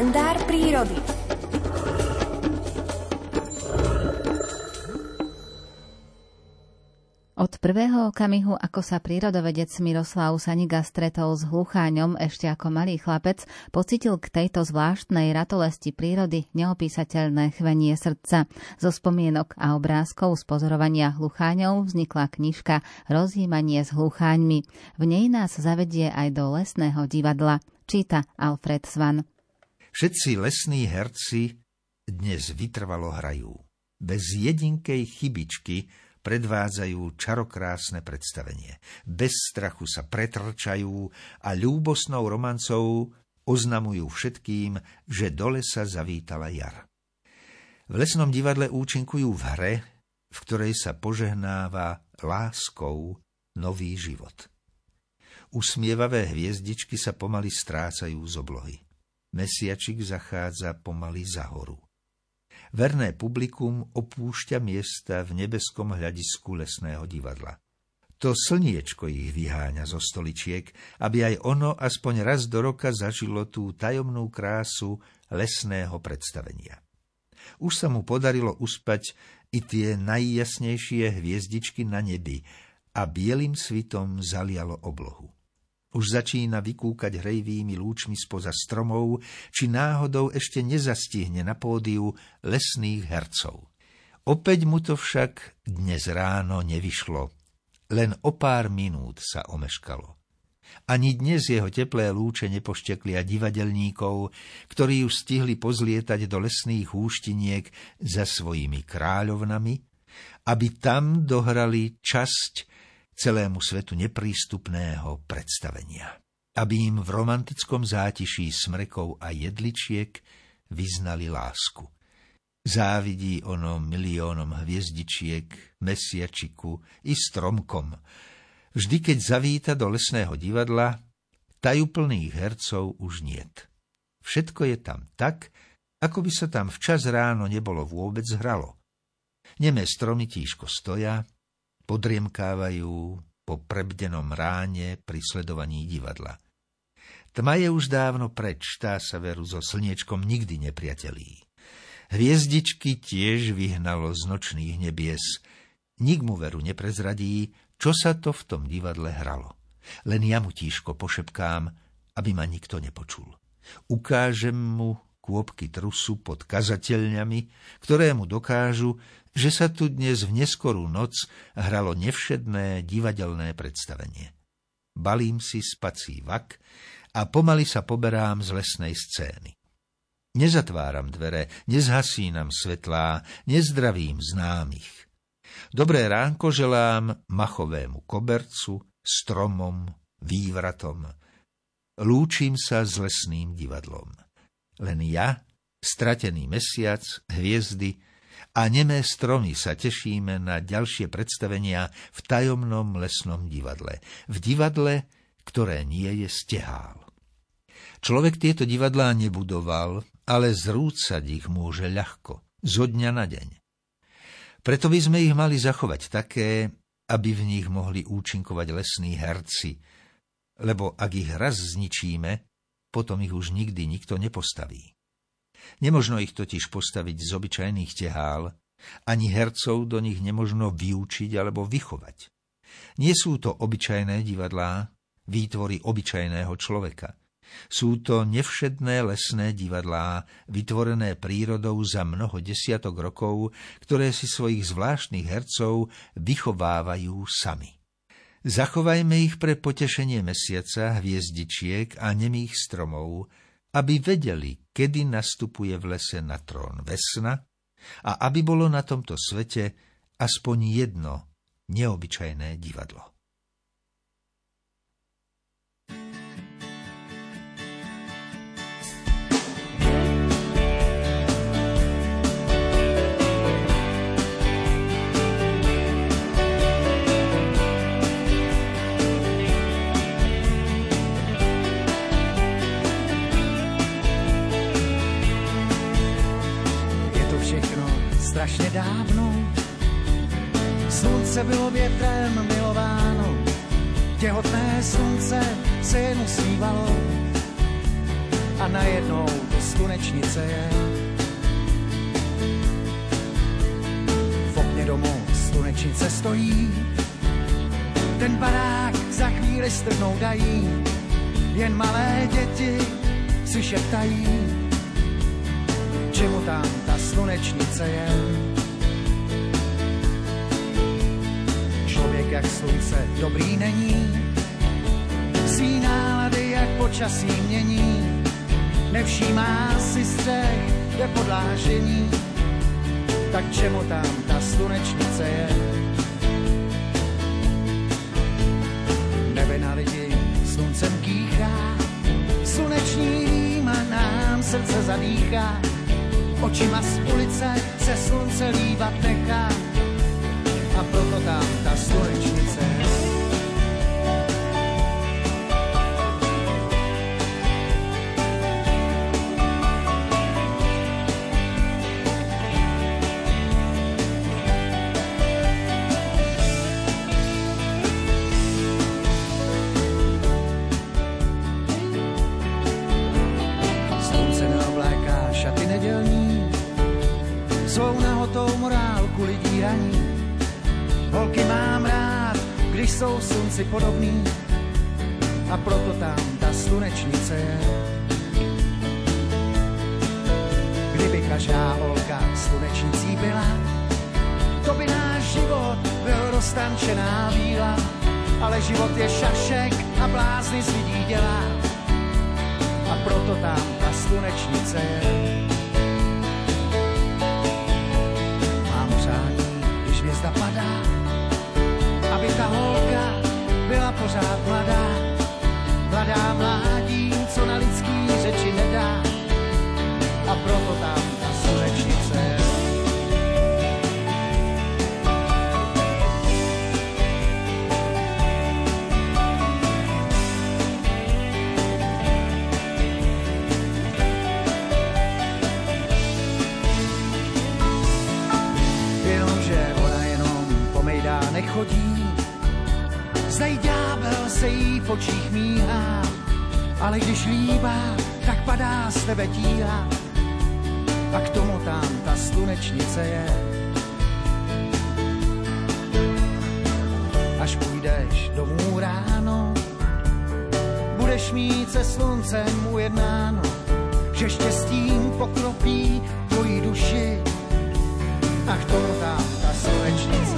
kalendár prírody. Od prvého okamihu, ako sa prírodovedec Miroslav Saniga stretol s hlucháňom ešte ako malý chlapec, pocitil k tejto zvláštnej ratolesti prírody neopísateľné chvenie srdca. Zo spomienok a obrázkov z pozorovania hlucháňov vznikla knižka Rozjímanie s hlucháňmi. V nej nás zavedie aj do lesného divadla. Číta Alfred Svan. Všetci lesní herci dnes vytrvalo hrajú. Bez jedinkej chybičky predvádzajú čarokrásne predstavenie. Bez strachu sa pretrčajú a ľúbosnou romancou oznamujú všetkým, že dole sa zavítala jar. V lesnom divadle účinkujú v hre, v ktorej sa požehnáva láskou nový život. Usmievavé hviezdičky sa pomaly strácajú z oblohy. Mesiačik zachádza pomaly za horu. Verné publikum opúšťa miesta v nebeskom hľadisku lesného divadla. To slniečko ich vyháňa zo stoličiek, aby aj ono aspoň raz do roka zažilo tú tajomnú krásu lesného predstavenia. Už sa mu podarilo uspať i tie najjasnejšie hviezdičky na nebi a bielým svitom zalialo oblohu. Už začína vykúkať hrejvými lúčmi spoza stromov, či náhodou ešte nezastihne na pódiu lesných hercov. Opäť mu to však dnes ráno nevyšlo. Len o pár minút sa omeškalo. Ani dnes jeho teplé lúče nepošteklia divadelníkov, ktorí už stihli pozlietať do lesných húštiniek za svojimi kráľovnami, aby tam dohrali časť celému svetu neprístupného predstavenia. Aby im v romantickom zátiší smrekov a jedličiek vyznali lásku. Závidí ono miliónom hviezdičiek, mesiačiku i stromkom. Vždy, keď zavíta do lesného divadla, tajúplných hercov už niet. Všetko je tam tak, ako by sa tam včas ráno nebolo vôbec hralo. Nemé stromy tížko stoja, podriemkávajú po prebdenom ráne pri sledovaní divadla. Tma je už dávno preč, tá sa veru so slniečkom nikdy nepriatelí. Hviezdičky tiež vyhnalo z nočných nebies. Nik mu veru neprezradí, čo sa to v tom divadle hralo. Len ja mu tížko pošepkám, aby ma nikto nepočul. Ukážem mu kôpky trusu pod kazateľňami, ktoré mu dokážu, že sa tu dnes v neskorú noc hralo nevšedné divadelné predstavenie. Balím si spací vak a pomaly sa poberám z lesnej scény. Nezatváram dvere, nezhasínam svetlá, nezdravím známych. Dobré ránko želám machovému kobercu, stromom, vývratom. Lúčim sa s lesným divadlom. Len ja, stratený mesiac, hviezdy a nemé stromy sa tešíme na ďalšie predstavenia v tajomnom lesnom divadle. V divadle, ktoré nie je stehál. Človek tieto divadlá nebudoval, ale zrúcať ich môže ľahko, zo dňa na deň. Preto by sme ich mali zachovať také, aby v nich mohli účinkovať lesní herci, lebo ak ich raz zničíme, potom ich už nikdy nikto nepostaví. Nemožno ich totiž postaviť z obyčajných tehál, ani hercov do nich nemožno vyučiť alebo vychovať. Nie sú to obyčajné divadlá, výtvory obyčajného človeka. Sú to nevšedné lesné divadlá, vytvorené prírodou za mnoho desiatok rokov, ktoré si svojich zvláštnych hercov vychovávajú sami. Zachovajme ich pre potešenie mesiaca, hviezdičiek a nemých stromov, aby vedeli, kedy nastupuje v lese na trón vesna a aby bolo na tomto svete aspoň jedno neobyčajné divadlo. Strašně dávno. Slunce bylo větrem milováno, těhotné slunce se jen usmívalo. a najednou to slunečnice je. V okně domu slunečnice stojí, ten barák za chvíli strhnou dají, jen malé děti si šeptají, čemu tam ta slunečnice je. Člověk jak slunce dobrý není, svý nálady jak počasí mění, nevšímá si střech, je podlážení, tak čemu tam ta slunečnice je? Nebe na lidi sluncem kýchá, sluneční rýma nám srdce zadýchá, očima z ulice se slunce líbat nechá když jsou slunci podobný, a proto tam ta slunečnice je. Kdyby každá holka slunečnicí byla, to by náš život byl roztančená víla, ale život je šašek a blázny z lidí dělá a proto tam ta slunečnice je. Pořád mladá, mladá mládí, co na lidský řeči nedá. A proto tam očích míhá, ale když líbá, tak padá z tebe tíha. A k tomu tam ta slunečnice je. Až půjdeš domů ráno, budeš mít se sluncem ujednáno, že štěstím pokropí tvoji duši a k tomu tam ta slunečnice